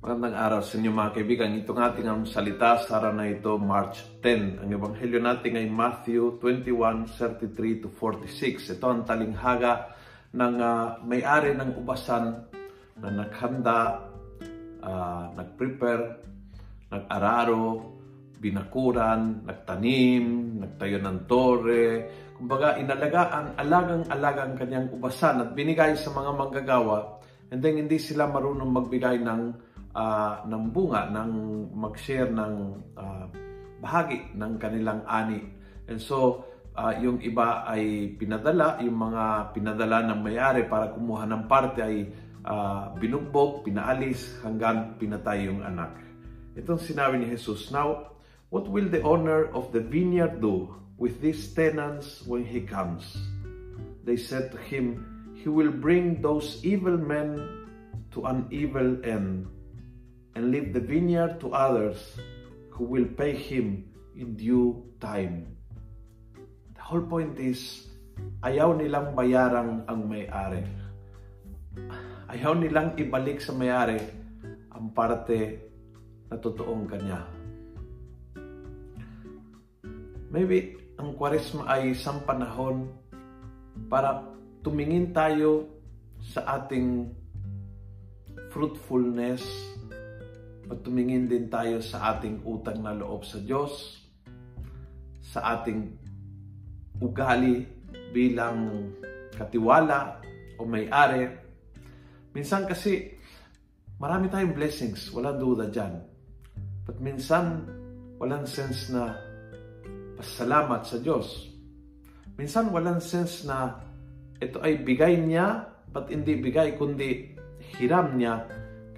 magandang araw sa inyo mga kaibigan. Ito ng ating ang salita sa araw na ito, March 10. Ang ebanghelyo natin ay Matthew 21, 33 to 46. Ito ang talinghaga ng uh, may-ari ng ubasan na naghanda, uh, nag-prepare, nag-araro, binakuran, nagtanim, nagtayo ng tore. Kumbaga, inalagaan, alagang-alagang kanyang ubasan at binigay sa mga manggagawa and then hindi sila marunong magbigay ng uh, ng bunga, ng mag-share ng uh, bahagi ng kanilang ani. And so, uh, yung iba ay pinadala, yung mga pinadala ng mayari para kumuha ng parte ay uh, binugbog, pinaalis hanggang pinatay yung anak. Itong sinabi ni Jesus, Now, what will the owner of the vineyard do with these tenants when he comes? They said to him, He will bring those evil men to an evil end and leave the vineyard to others who will pay him in due time. The whole point is, ayaw nilang bayarang ang may-ari. Ayaw nilang ibalik sa may-ari ang parte na totoong kanya. Maybe ang kwaresma ay isang panahon para tumingin tayo sa ating fruitfulness at tumingin din tayo sa ating utang na loob sa Diyos, sa ating ugali bilang katiwala o may-ari. Minsan kasi marami tayong blessings, walang duda dyan. But minsan, walang sense na pasalamat sa Diyos. Minsan walang sense na ito ay bigay niya, but hindi bigay, kundi hiram niya.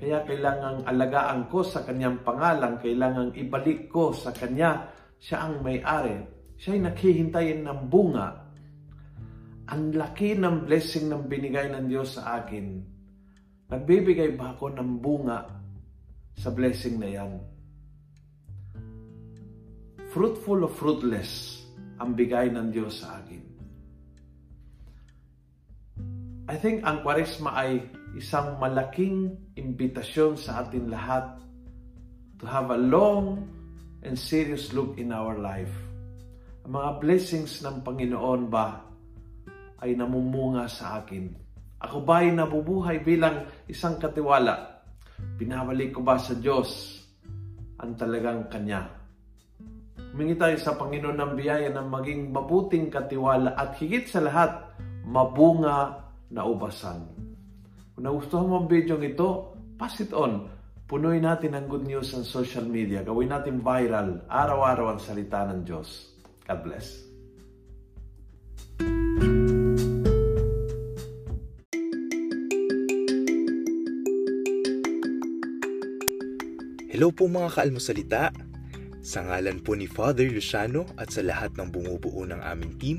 Kaya kailangang alagaan ko sa kanyang pangalan, kailangang ibalik ko sa kanya. Siya ang may-ari. Siya ay nakhihintayin ng bunga. Ang laki ng blessing ng binigay ng Diyos sa akin. Nagbibigay ba ako ng bunga sa blessing na yan? Fruitful o fruitless ang bigay ng Diyos sa akin. I think ang kwaresma ay isang malaking imbitasyon sa atin lahat to have a long and serious look in our life. Ang mga blessings ng Panginoon ba ay namumunga sa akin? Ako ba ay nabubuhay bilang isang katiwala? Binabalik ko ba sa Diyos ang talagang Kanya? Humingi tayo sa Panginoon ng biyaya ng maging mabuting katiwala at higit sa lahat, mabunga naubasan. Kung nagustuhan mo ang video ito, pass it on. Punuin natin ang good news sa social media. Gawin natin viral. Araw-araw ang salita ng Diyos. God bless. Hello po mga kaalmosalita. Sa ngalan po ni Father Luciano at sa lahat ng bumubuo ng aming team,